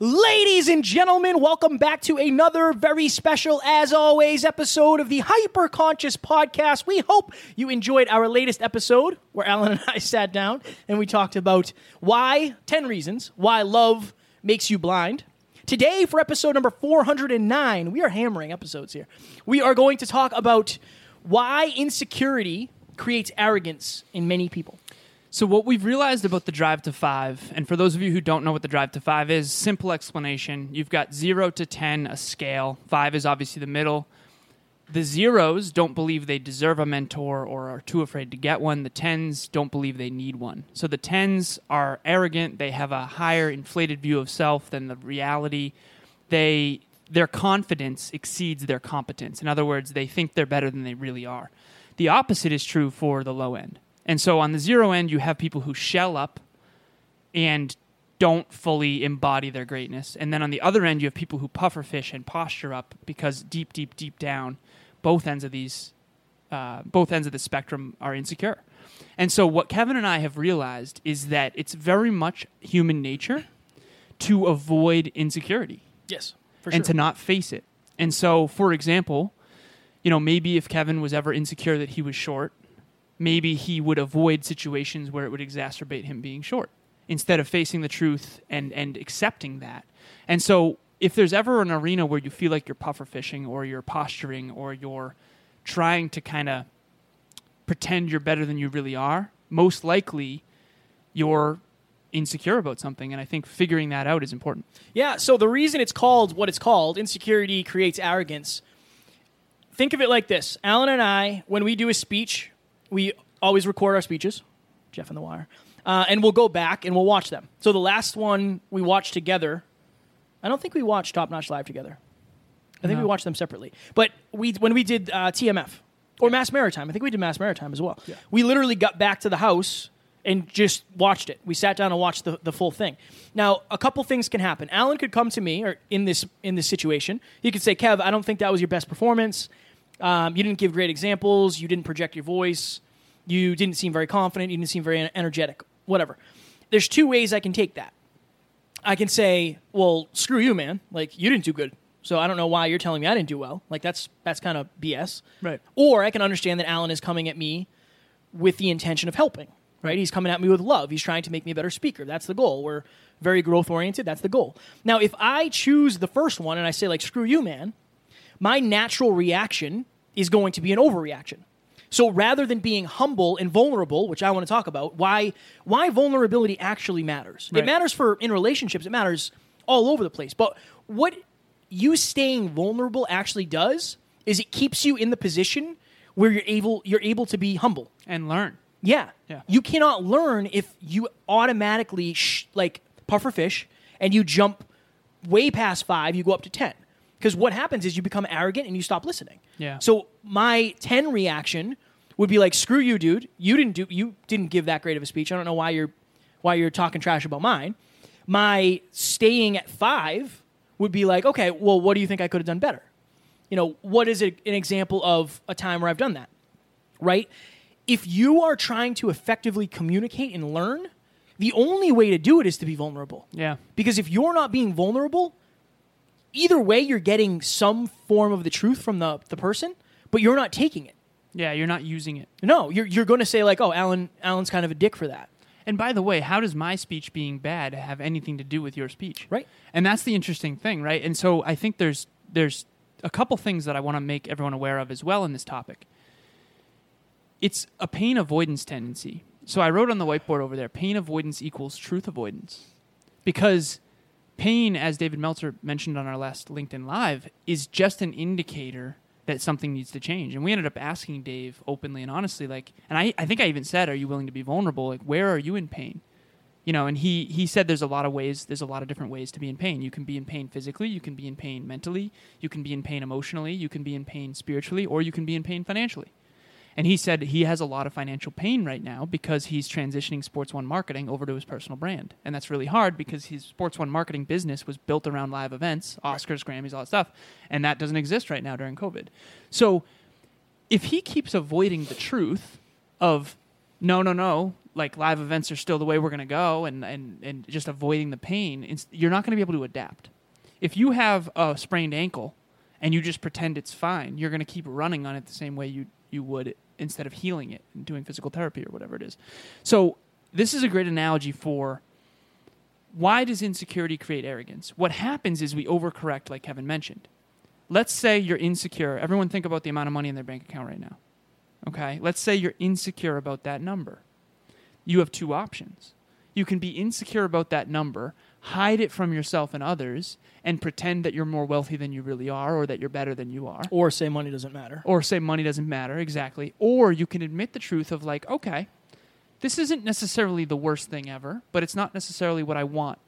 Ladies and gentlemen, welcome back to another very special, as always, episode of the Hyper Conscious Podcast. We hope you enjoyed our latest episode where Alan and I sat down and we talked about why 10 reasons why love makes you blind. Today, for episode number 409, we are hammering episodes here. We are going to talk about why insecurity creates arrogance in many people. So, what we've realized about the drive to five, and for those of you who don't know what the drive to five is, simple explanation. You've got zero to 10, a scale. Five is obviously the middle. The zeros don't believe they deserve a mentor or are too afraid to get one. The tens don't believe they need one. So, the tens are arrogant. They have a higher inflated view of self than the reality. They their confidence exceeds their competence. In other words, they think they're better than they really are. The opposite is true for the low end. And so on the zero end, you have people who shell up and don't fully embody their greatness. And then on the other end, you have people who puffer fish and posture up because deep, deep, deep down, both ends of these, uh, both ends of the spectrum are insecure. And so what Kevin and I have realized is that it's very much human nature to avoid insecurity Yes, for and to not face it. And so, for example, you know, maybe if Kevin was ever insecure that he was short, maybe he would avoid situations where it would exacerbate him being short instead of facing the truth and and accepting that. And so, if there's ever an arena where you feel like you're puffer fishing or you're posturing or you're trying to kind of pretend you're better than you really are, most likely you're insecure about something and I think figuring that out is important. Yeah, so the reason it's called what it's called, insecurity creates arrogance. Think of it like this Alan and I, when we do a speech, we always record our speeches, Jeff and the Wire, uh, and we'll go back and we'll watch them. So the last one we watched together, I don't think we watched Top Notch Live together. I think No. we watched them separately. But we when we did uh, TMF or Mass Maritime, I think we did Mass Maritime as well. We literally got back to the house and just watched it. We sat down and watched the, the full thing. Now, a couple things can happen. Alan could come to me or in this in this situation. He could say, "Kev, I don't think that was your best performance. Um, you didn't give great examples. You didn't project your voice. You didn't seem very confident. You didn't seem very energetic. Whatever." There's two ways I can take that. I can say, "Well, screw you, man. Like you didn't do good. So I don't know why you're telling me I didn't do well. Like that's that's kind of BS." Right. Or I can understand that Alan is coming at me with the intention of helping. Right? He's coming at me with love. He's trying to make me a better speaker. That's the goal. We're very growth oriented. That's the goal. Now, if I choose the first one and I say like screw you, man, my natural reaction is going to be an overreaction. So rather than being humble and vulnerable, which I want to talk about, why why vulnerability actually matters. It matters for in relationships. It matters all over the place. But what you staying vulnerable actually does is it keeps you in the position where you're able you're able to be humble. And learn. Yeah. Yeah. You cannot learn if you automatically sh- like puffer fish and you jump way past five, you go up to 10. Because what happens is you become arrogant and you stop listening. Yeah. So my 10 reaction would be like, screw you, dude. You didn't do you didn't give that great of a speech. I don't know why you're why you're talking trash about mine. My staying at five would be like, okay, well, what do you think I could have done better? You know, what is it, an example of a time where I've done that? right? If you are trying to effectively communicate and learn, the only way to do it is to be vulnerable. Yeah. Because if you're not being vulnerable, either way, you're getting some form of the truth from the, the person, but you're not taking it. Yeah, you're not using it. No, you're, you're going to say, like, oh, Alan, Alan's kind of a dick for that. And by the way, how does my speech being bad have anything to do with your speech? Right. And that's the interesting thing, right? And so I think there's there's a couple things that I want to make everyone aware of as well in this topic. It's a pain avoidance tendency. So I wrote on the whiteboard over there, pain avoidance equals truth avoidance. Because pain, as David Meltzer mentioned on our last LinkedIn Live, is just an indicator that something needs to change. And we ended up asking Dave openly and honestly, like, and I, I think I even said, Are you willing to be vulnerable? Like, where are you in pain? you know, and he he said there's a lot of ways, there's a lot of different ways to be in pain. You can be in pain physically, you can be in pain mentally, you can be in pain emotionally, you can be in pain spiritually, or you can be in pain financially. And he said he has a lot of financial pain right now because he's transitioning Sports One marketing over to his personal brand. And that's really hard because his Sports One marketing business was built around live events, Oscars, Grammys, all that stuff. And that doesn't exist right now during COVID. So if he keeps avoiding the truth of no, no, no, like live events are still the way we're going to go and, and, and just avoiding the pain, you're not going to be able to adapt. If you have a sprained ankle and you just pretend it's fine, you're going to keep running on it the same way you, you would instead of healing it and doing physical therapy or whatever it is. So, this is a great analogy for why does insecurity create arrogance? What happens is we overcorrect, like Kevin mentioned. Let's say you're insecure. Everyone think about the amount of money in their bank account right now. Okay? Let's say you're insecure about that number. You have two options. You can be insecure about that number, hide it from yourself and others, and pretend that you're more wealthy than you really are or that you're better than you are. Or say money doesn't matter. Or say money doesn't matter, exactly. Or you can admit the truth of, like, okay, this isn't necessarily the worst thing ever, but it's not necessarily what I want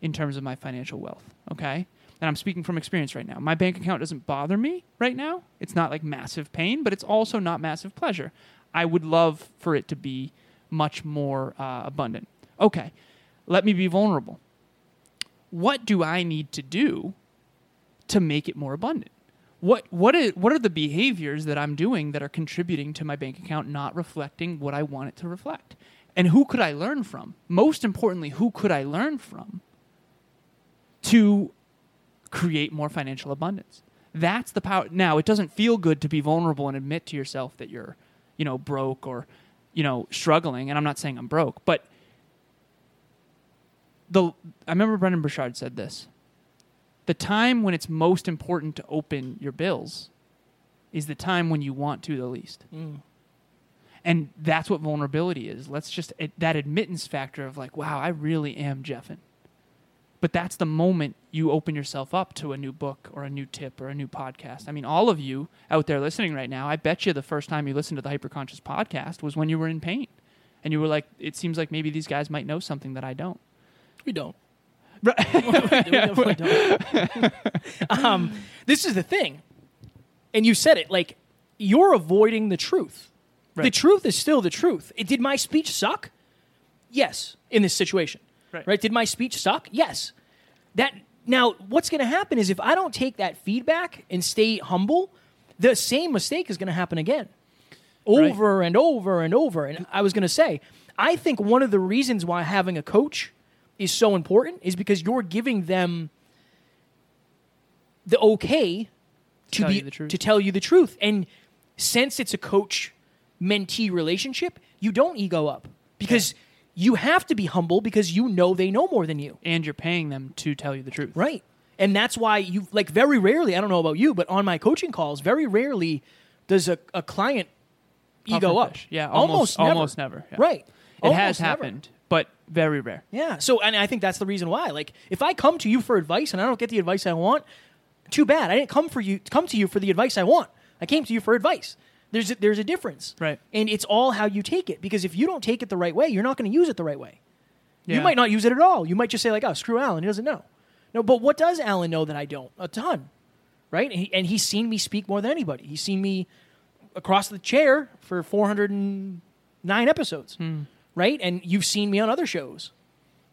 in terms of my financial wealth, okay? And I'm speaking from experience right now. My bank account doesn't bother me right now. It's not like massive pain, but it's also not massive pleasure. I would love for it to be much more uh, abundant. Okay, let me be vulnerable. What do I need to do to make it more abundant? What what is, what are the behaviors that I'm doing that are contributing to my bank account not reflecting what I want it to reflect? And who could I learn from? Most importantly, who could I learn from to create more financial abundance? That's the power. Now, it doesn't feel good to be vulnerable and admit to yourself that you're, you know, broke or, you know, struggling. And I'm not saying I'm broke, but the I remember Brendon Burchard said this. The time when it's most important to open your bills is the time when you want to the least. Mm. And that's what vulnerability is. Let's just it, that admittance factor of like, wow, I really am Jeffin. But that's the moment you open yourself up to a new book or a new tip or a new podcast. I mean, all of you out there listening right now, I bet you the first time you listened to the Hyperconscious podcast was when you were in pain. And you were like, it seems like maybe these guys might know something that I don't. We don't. we don't. um, this is the thing, and you said it. Like you're avoiding the truth. The truth is still the truth. It, did my speech suck? Yes, in this situation. Right. Did my speech suck? Yes. That now, what's going to happen is if I don't take that feedback and stay humble, the same mistake is going to happen again, over and over and over. And I was going to say, I think one of the reasons why having a coach is so important is because you're giving them the okay to Tell be the truth. to tell you the truth. And since it's a coach mentee relationship, you don't ego up because you have to be humble because you know they know more than you. And you're paying them to tell you the truth. Right. And that's why you like very rarely, I don't know about you, but on my coaching calls, very rarely does a, a client ego up. Yeah, almost almost- never. almost never, yeah. Right. It has Almost never. happened, but very rare. Yeah. So, and I think that's the reason why. Like, if I come to you for advice and I don't get the advice I want, too bad. I didn't come for you. Come to you for the advice I want. I came to you for advice. There's a, there's a difference, Right. And it's all how you take it. Because if you don't take it the right way, you're not going to use it the right way. You might not use it at all. You might just say like, "Oh, screw Alan. He doesn't know." No, but what does Alan know that I don't? A ton, right? And, he, and he's seen me speak more than anybody. He's seen me across the chair for 409 episodes, hmm. Right? And you've seen me on other shows,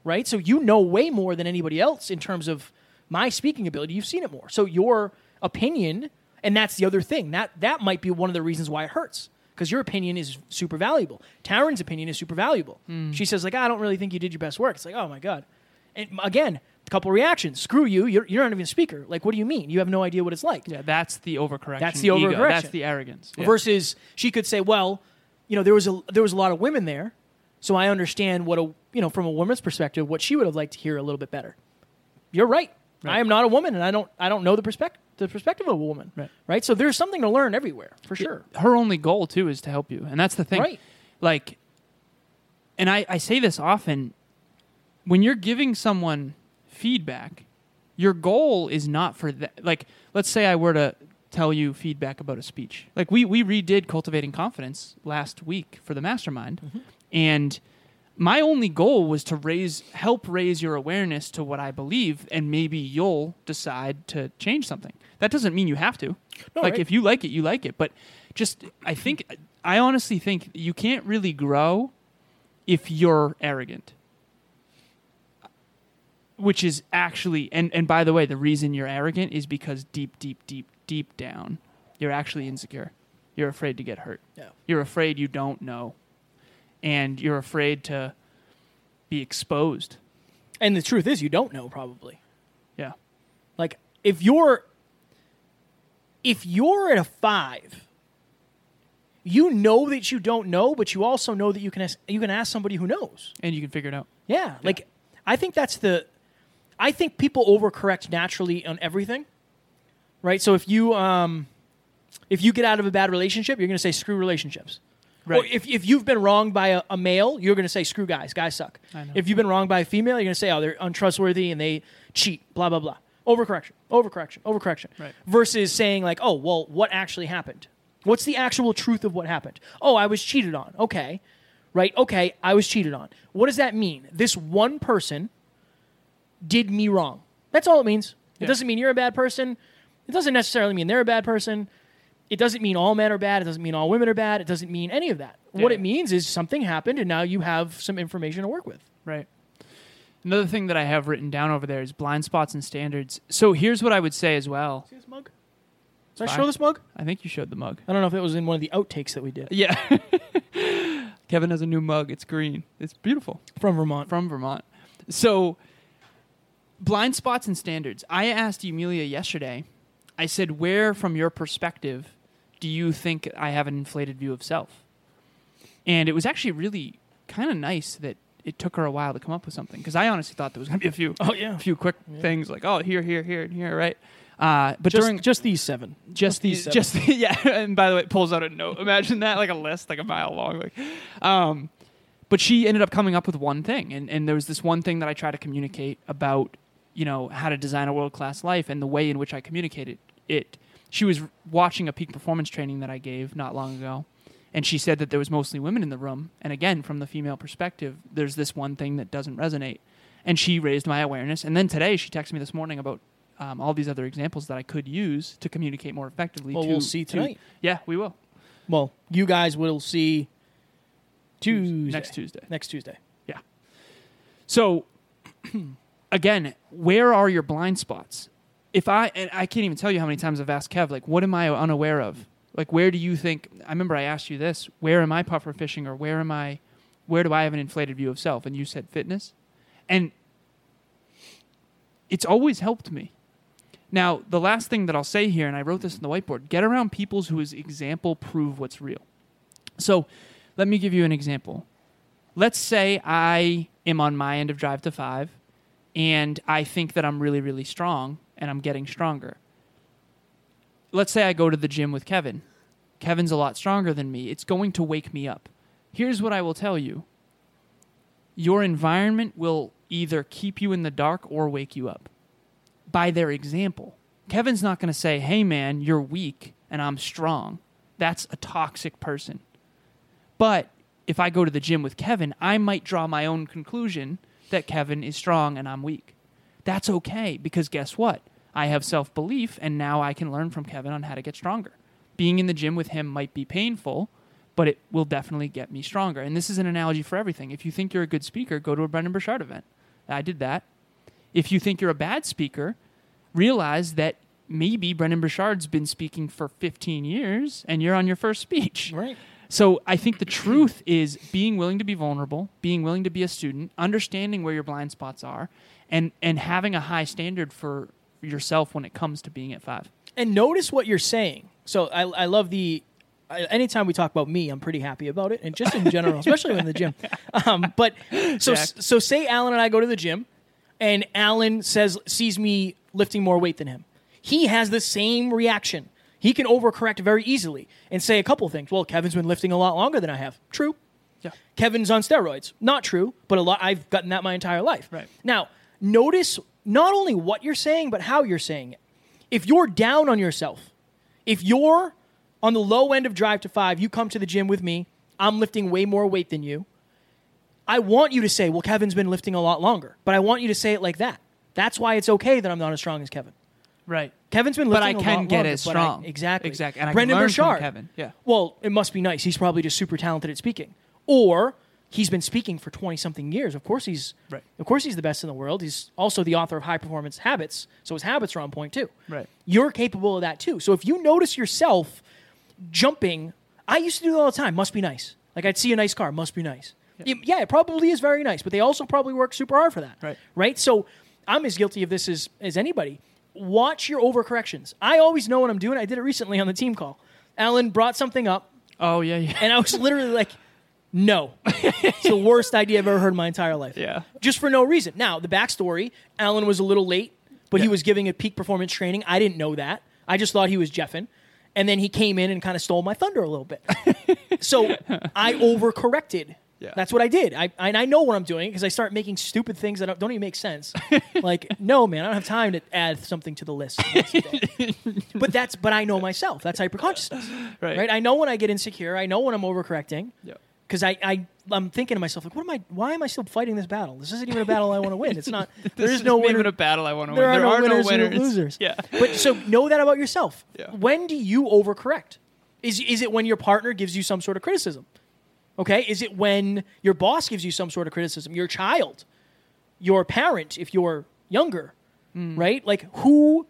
right? So you know way more than anybody else in terms of my speaking ability. You've seen it more. So your opinion, and that's the other thing that that might be one of the reasons why it hurts because your opinion is super valuable. Taryn's opinion is super valuable. Hmm. She says like, I don't really think you did your best work. It's like, oh my god. And again, a couple reactions. Screw you. You're, you're not even a speaker. Like, what do you mean? You have no idea what it's like. Yeah, that's the overcorrection. That's the ego. overcorrection. That's the arrogance. Yeah. Versus she could say, well, you know, there was a there was a lot of women there, so I understand what a you know from a woman's perspective what she would have liked to hear a little bit better. You're right. Right. I am not a woman, and I don't I don't know the perspective the perspective of a woman. Right. So there's something to learn everywhere for sure. her only goal too is to help you and that's the thing Right. like and I, I say this often when you're giving someone feedback your goal is not for that like let's say i were to tell you feedback about a speech like we we redid cultivating confidence last week for the mastermind mm-hmm. And my only goal was to raise help raise your awareness to what I believe and maybe you'll decide to change something. That doesn't mean you have to. No, like right. if you like it, you like it, but just I think I honestly think you can't really grow if you're arrogant. Which is actually and and by the way, the reason you're arrogant is because deep deep deep deep down you're actually insecure. You're afraid to get hurt. Yeah. You're afraid you don't know. And you're afraid to be exposed. And the truth is, you don't know probably. Yeah. Like if you're if you're at a five, you know that you don't know, but you also know that you can ask, you can ask somebody who knows. And you can figure it out. Yeah, like I think that's the. I think people overcorrect naturally on everything, right? So if you um, if you get out of a bad relationship, you're going to say screw relationships. Or Right. if, if you've been wronged by a, a male, you're going to say screw guys. Guys suck. If you've been wronged by a female, you're going to say oh they're untrustworthy and they cheat. Blah blah blah. Overcorrection. Overcorrection. Overcorrection. Right. Versus saying like oh well what actually happened? What's the actual truth of what happened? Oh I was cheated on. Okay. Right. Okay. I was cheated on. What does that mean? This one person did me wrong. That's all it means. It Yeah. doesn't mean you're a bad person. It doesn't necessarily mean they're a bad person. It doesn't mean all men are bad. It doesn't mean all women are bad. It doesn't mean any of that. What it means is something happened and now you have some information to work with. Right. Another thing that I have written down over there is blind spots and standards. So here's what I would say as well. See this mug? Did I show this mug? I think you showed the mug. I don't know if it was in one of the outtakes that we did Yeah. Kevin has a new mug. It's green. It's beautiful. from Vermont. From Vermont. So blind spots and standards. I asked Emilia yesterday. I said, "Where from your perspective do you think I have an inflated view of self?" And it was actually really kind of nice that it took her a while to come up with something because I honestly thought there was going to be a few Oh yeah. a few quick things like oh here here here and here right uh, but Just, during just these seven. just these these just yeah and by the way it pulls out a note imagine that like a list like a mile long like um but she ended up coming up with one thing and and there was this one thing that I try to communicate about you know how to design a world class life and the way in which I communicated it she was watching a peak performance training that I gave not long ago and she said that there was mostly women in the room and again from the female perspective there's this one thing that doesn't resonate and she raised my awareness and then today she texted me this morning about um, all these other examples that I could use to communicate more effectively. Well, to, we'll see to- tonight. yeah, we will Well, you guys will see Tuesday. next Tuesday. Next Tuesday. Yeah. So, again, where are your blind spots? If I and I can't even tell you how many times I've asked Kev, like, what am I unaware of? Like, where do you think? I remember I asked you this: Where am I puffer fishing, or where am I? Where do I have an inflated view of self? And you said fitness, and it's always helped me. Now, the last thing that I'll say here, and I wrote this on the whiteboard: get around people whose example prove what's real. So, let me give you an example. Let's say I am on my end of drive to five, and I think that I'm really, really strong, and I'm getting stronger. Let's say I go to the gym with Kevin. Kevin's a lot stronger than me. It's going to wake me up. Here's what I will tell you your environment will either keep you in the dark or wake you up by their example. Kevin's not going to say, hey, man, you're weak and I'm strong. That's a toxic person. But if I go to the gym with Kevin, I might draw my own conclusion that Kevin is strong and I'm weak. That's okay because guess what? I have self belief and now I can learn from Kevin on how to get stronger. Being in the gym with him might be painful, but it will definitely get me stronger. And this is an analogy for everything. If you think you're a good speaker, go to a Brendon Burchard event. I did that. If you think you're a bad speaker, realize that maybe Brendon Burchard's been speaking for 15 years and you're on your first speech. Right. So I think the truth is being willing to be vulnerable, being willing to be a student, understanding where your blind spots are, and and having a high standard for yourself when it comes to being at five. And notice what you're saying. So I, I love the. I, anytime we talk about me, I'm pretty happy about it, and just in general, especially in the gym. Um, but so Jack. so say Alan and I go to the gym, and Alan says sees me lifting more weight than him. He has the same reaction. He can overcorrect very easily and say a couple things. Well, Kevin's been lifting a lot longer than I have. True. Yeah. Kevin's on steroids. Not true, but a lot I've gotten that my entire life. Right. Now, notice not only what you're saying, but how you're saying it. If you're down on yourself, if you're on the low end of drive to five, you come to the gym with me, I'm lifting way more weight than you. I want you to say, well, Kevin's been lifting a lot longer, but I want you to say it like that. That's why it's okay that I'm not as strong as Kevin. Right. Kevin's been But lifting I a can get longer, as but I- strong. exactly. Exactly. And I Brendon Burchard. Kevin. Yeah. Well, it must be nice. He's probably just super talented at speaking. Or he's been speaking for 20 something years. Of course he's Right. Of course he's the best in the world. He's also the author of High Performance Habits, so his habits are on point too. Right. You're capable of that too. So if you notice yourself jumping, I used to do that all the time. Must be nice. Like I'd see a nice car, must be nice. Yeah. yeah, it probably is very nice, but they also probably work super hard for that. Right. Right? So I'm as guilty of this as, as anybody. Watch your overcorrections. I always know what I'm doing. I did it recently on the team call. Alan brought something up, Oh yeah, yeah. and I was literally like, no. it's the worst idea I've ever heard in my entire life. Yeah. Just for no reason. Now, the backstory Alan was a little late, but he was giving a peak performance training. I didn't know that. I just thought he was Jeffin. And then he came in and kind of stole my thunder a little bit. so I overcorrected. Yeah. That's what I did. I, and I know what I'm doing because I start making stupid things that don't, don't even make sense. like, no, man, I don't have time to add something to the list. once a day. but that's but I know myself. That's hyperconsciousness. Right. Right. I know when I get insecure. I know when I'm overcorrecting Yeah. Because I, I I'm thinking to myself like, what am I? Why am I still fighting this battle? This isn't even a battle I want to win. It's not. there is no isn't even a battle I want to There win. are no there winners are no and winners. losers. Yeah. But so know that about yourself. Yeah. When do you overcorrect? Is is it when your partner gives you some sort of criticism? Okay. Is it when your boss gives you some sort of criticism? Your child, your parent, if you're younger, hmm. right? Like who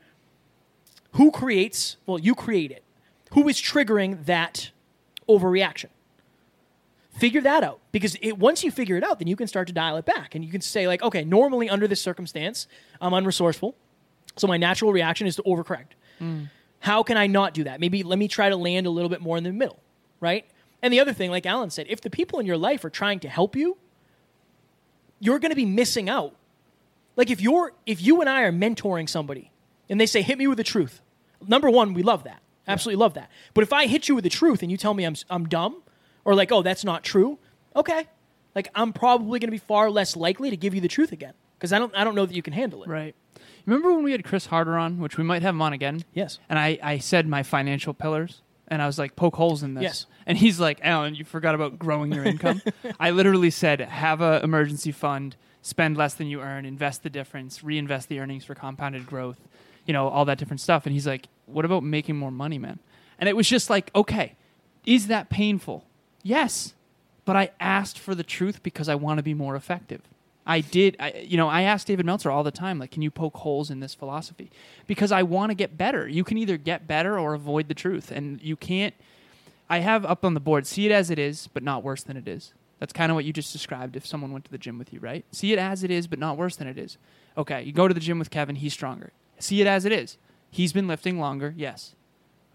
who creates? Well, you create it. Who is triggering that overreaction? Figure that out. Because it, once you figure it out then you can start to dial it back. And you can say like okay normally under this circumstance i'm unresourceful. So my natural reaction is to overcorrect. How can i not do that? Maybe let me try to land a little bit more in the middle right? And the other thing like alan said if the people in your life are trying to help you you're going to be missing out. Like if you're if you and i are mentoring somebody and they say hit me with the truth number one we love that. Absolutely love that. But if i hit you with the truth and you tell me i'm, I'm dumb or like oh that's not true okay like i'm probably going to be far less likely to give you the truth again because i don't i don't know that you can handle it Right. Remember when we had Chris Harder on, which we might have him on again? yes And I, I said my financial pillars, and I was like, poke holes in this. Yes. And he's like, Alan, you forgot about growing your income. I literally said, have a emergency fund, spend less than you earn, invest the difference, reinvest the earnings for compounded growth, you know, all that different stuff. And he's like, what about making more money, man? And it was just like, okay, is that painful? Yes. But I asked for the truth because I want to be more effective. I did, I, you know, I ask David Meltzer all the time, like, can you poke holes in this philosophy? Because I want to get better. You can either get better or avoid the truth. And you can't, I have up on the board, see it as it is, but not worse than it is. That's kind of what you just described if someone went to the gym with you, right? See it as it is, but not worse than it is. Okay, you go to the gym with Kevin, he's stronger. See it as it is. He's been lifting longer, yes.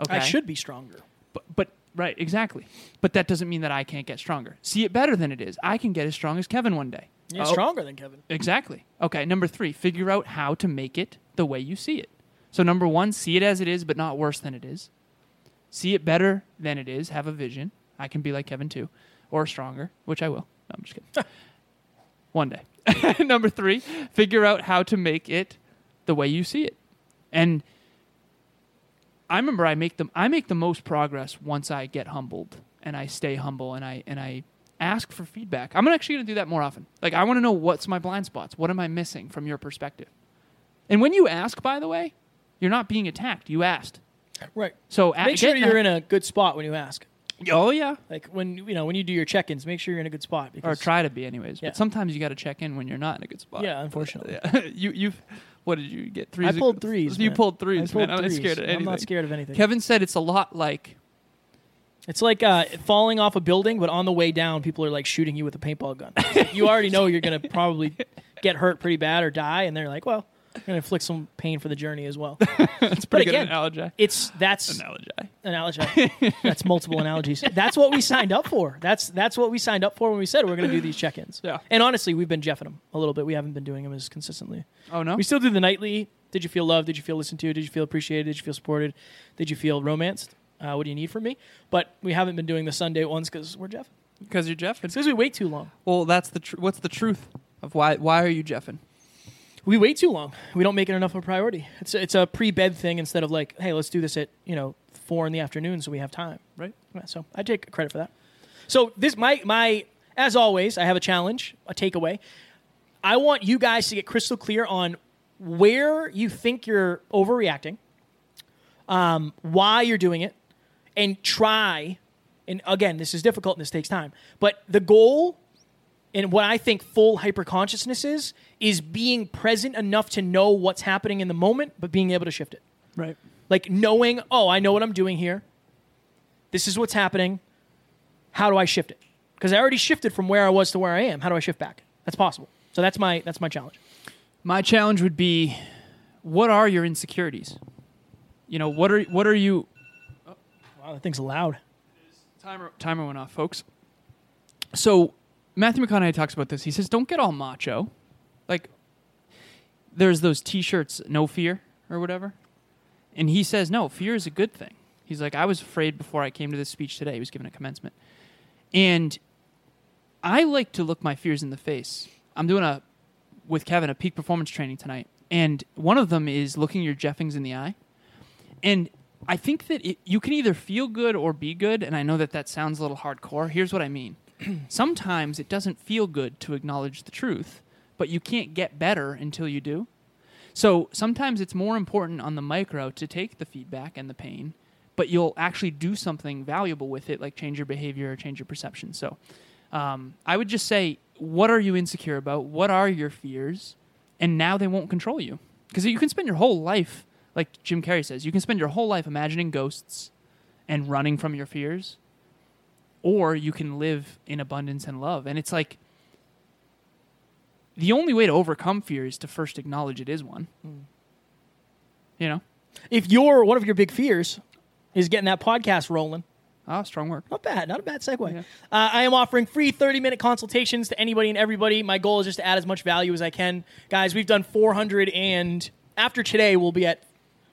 Okay. i should be stronger But, but right, exactly. But that doesn't mean that I can't get stronger. See it better than it is. I can get as strong as Kevin one day. Oh, stronger than kevin Exactly. Okay, number three, figure out how to make it the way you see it. So, number one, see it as it is, but not worse than it is. See it better than it is. Have a vision. I can be like Kevin too, or stronger, which I will. No, I'm just kidding. one day. number three, figure out how to make it the way you see it. And I remember I make the I make the most progress once I get humbled and I stay humble and I and I ask for feedback. I'm actually going to do that more often. Like I want to know what's my blind spots. What am I missing from your perspective? And when you ask, by the way, you're not being attacked. You asked. right So make sure you're that- in a good spot when you ask Oh yeah. like when you know when you do your check-ins make sure you're in a good spot Or try to be, anyways. Yeah. But sometimes you got to check in when you're not in a good spot. yeah unfortunately Yeah. you you. What did you get? Threes. i pulled threes You man. pulled I threes, pulled man. I'm not threes. scared of anything. i'm not scared of anything Kevin said it's a lot like It's like uh, falling off a building, but on the way down, people are like shooting you with a paintball gun. you already know you're going to probably get hurt pretty bad or die, and they're like, "Well, I'm going to inflict some pain for the journey as well." That's but pretty good again, analogy. it's that's Analogy. analogy. that's multiple analogies. That's what we signed up for. That's that's what we signed up for when we said we're going to do these check-ins. Yeah. And honestly, we've been jeffing them a little bit. We haven't been doing them as consistently. Oh no. We still do the nightly. Did you feel loved? Did you feel listened to? Did you feel appreciated? Did you feel supported? Did you feel romanced? Uh, what do you need from me? But we haven't been doing the Sunday ones because we're Jeff. Because you're Jeff. Because we wait too long. Well, that's the tr- what's the truth of why why are you Jeffing? We wait too long. We don't make it enough of a priority. It's a, it's a pre-bed thing instead of like, hey, let's do this at you know four in the afternoon so we have time. Right. Yeah, so I take credit for that. So this my my as always, I have a challenge, a takeaway. I want you guys to get crystal clear on where you think you're overreacting, um, why you're doing it, and try. And again, this is difficult and this takes time. But the goal and what I think full hyperconsciousness is, is being present enough to know what's happening in the moment, but being able to shift it. Right. Like knowing, oh, I know what I'm doing here. This is what's happening. How do I shift it? Because I already shifted from where I was to where I am. How do I shift back? That's possible. So that's my that's my challenge. My challenge would be what are your insecurities? You know, what are what are you Wow, that thing's loud. timer timer went off, folks. So Matthew McConaughey talks about this. He says, "Don't get all macho." Like there's those t-shirts no fear or whatever. And he says, "No, fear is a good thing." He's like, "I was afraid before I came to this speech today." He was giving a commencement. And I like to look my fears in the face. I'm doing a with Kevin a peak performance training tonight, and one of them is looking your Jeffings in the eye. And I think that it, you can either feel good or be good, and I know that that sounds a little hardcore. Here's what I mean. Sometimes it doesn't feel good to acknowledge the truth, but you can't get better until you do. So sometimes it's more important on the micro to take the feedback and the pain, but you'll actually do something valuable with it, like change your behavior or change your perception. So um, I would just say, what are you insecure about? What are your fears? And now they won't control you. Because you can spend your whole life, like Jim Carrey says, you can spend your whole life imagining ghosts and running from your fears, or you can live in abundance and love. And it's like, the only way to overcome fear is to first acknowledge it is one. You know? If your one of your big fears is getting that podcast rolling, Ah, strong work. not bad, not a bad segue. Yeah. Uh, I am offering free 30 minute consultations to anybody and everybody. My goal is just to add as much value as I can. Guys, we've done 400 and after today we'll be at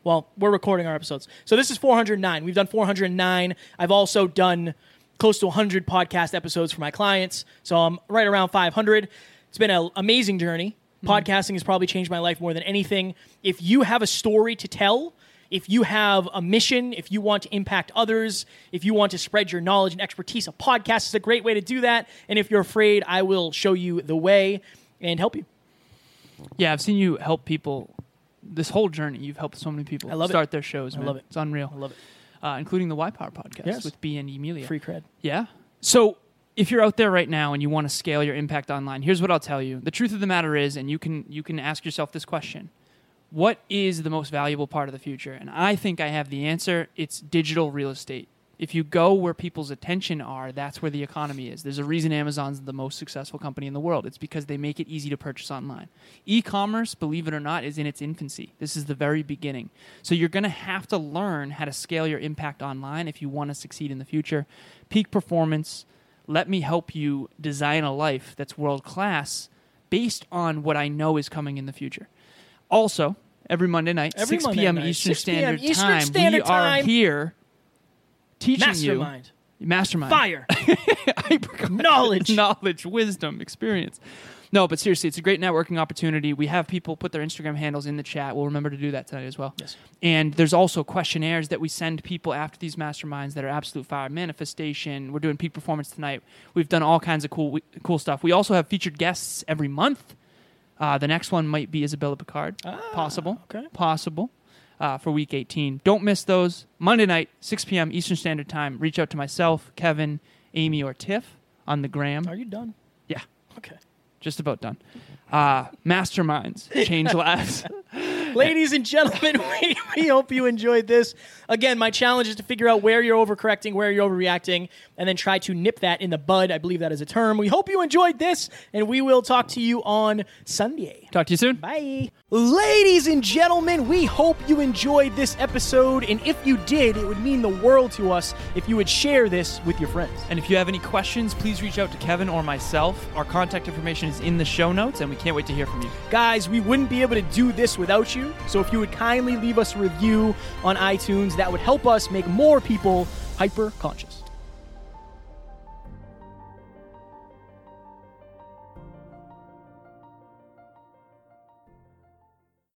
well, we're recording our episodes. So this is 409. We've done 409. I've also done close to 100 podcast episodes for my clients. So I'm right around 500. It's been an amazing journey. Mm-hmm. Podcasting has probably changed my life more than anything. If you have a story to tell, if you have a mission, if you want to impact others, if you want to spread your knowledge and expertise, a podcast is a great way to do that. And if you're afraid, I will show you the way and help you. Yeah, I've seen you help people this whole journey. You've helped so many people I love it. start their shows. I love it. It's unreal. I love it. Uh, including the Y Power podcast Yes. with B and Emilia. Free cred. Yeah. So if you're out there right now and you want to scale your impact online, here's what I'll tell you. The truth of the matter is, and you can you can ask yourself this question: What is the most valuable part of the future? And I think I have the answer. It's digital real estate. If you go where people's attention are, that's where the economy is. There's a reason Amazon's the most successful company in the world. It's because they make it easy to purchase online. E-commerce, believe it or not, is in its infancy. This is the very beginning. So you're going to have to learn how to scale your impact online if you want to succeed in the future. Peak performance, let me help you design a life that's world class based on what I know is coming in the future. Also, every Monday night, Every 6 Monday p.m. night, Eastern 6 p.m. Standard Eastern Time, Standard we are here teaching Mastermind. you mastermind Fire. Knowledge. knowledge, wisdom, experience. No, but seriously, it's a great networking opportunity. We have people put their Instagram handles in the chat. We'll remember to do that tonight as well. Yes. And there's also questionnaires that we send people after these masterminds that are absolute fire. Manifestation. We're doing peak performance tonight. We've done all kinds of cool, cool stuff. We also have featured guests every month. Uh, the next one might be Isabella Picard. Possible. okay. Possible. Uh, for week 18. Don't miss those. Monday night, 6 p.m. Eastern Standard Time. Reach out to myself, Kevin, Amy, or Tiff on the gram. Are you done? Yeah, Okay. just about done. Uh, masterminds change lives. Ladies and gentlemen, we, we hope you enjoyed this. Again, my challenge is to figure out where you're overcorrecting, where you're overreacting, and then try to nip that in the bud. I believe that is a term. We hope you enjoyed this, and we will talk to you on Sunday. Talk to you soon. Bye. Ladies and gentlemen, we hope you enjoyed this episode, and if you did, it would mean the world to us if you would share this with your friends. And if you have any questions, please reach out to Kevin or myself. Our contact information is in the show notes, and we can't wait to hear from you. Guys, we wouldn't be able to do this without you. So if you would kindly leave us a review on iTunes, that would help us make more people hyper conscious.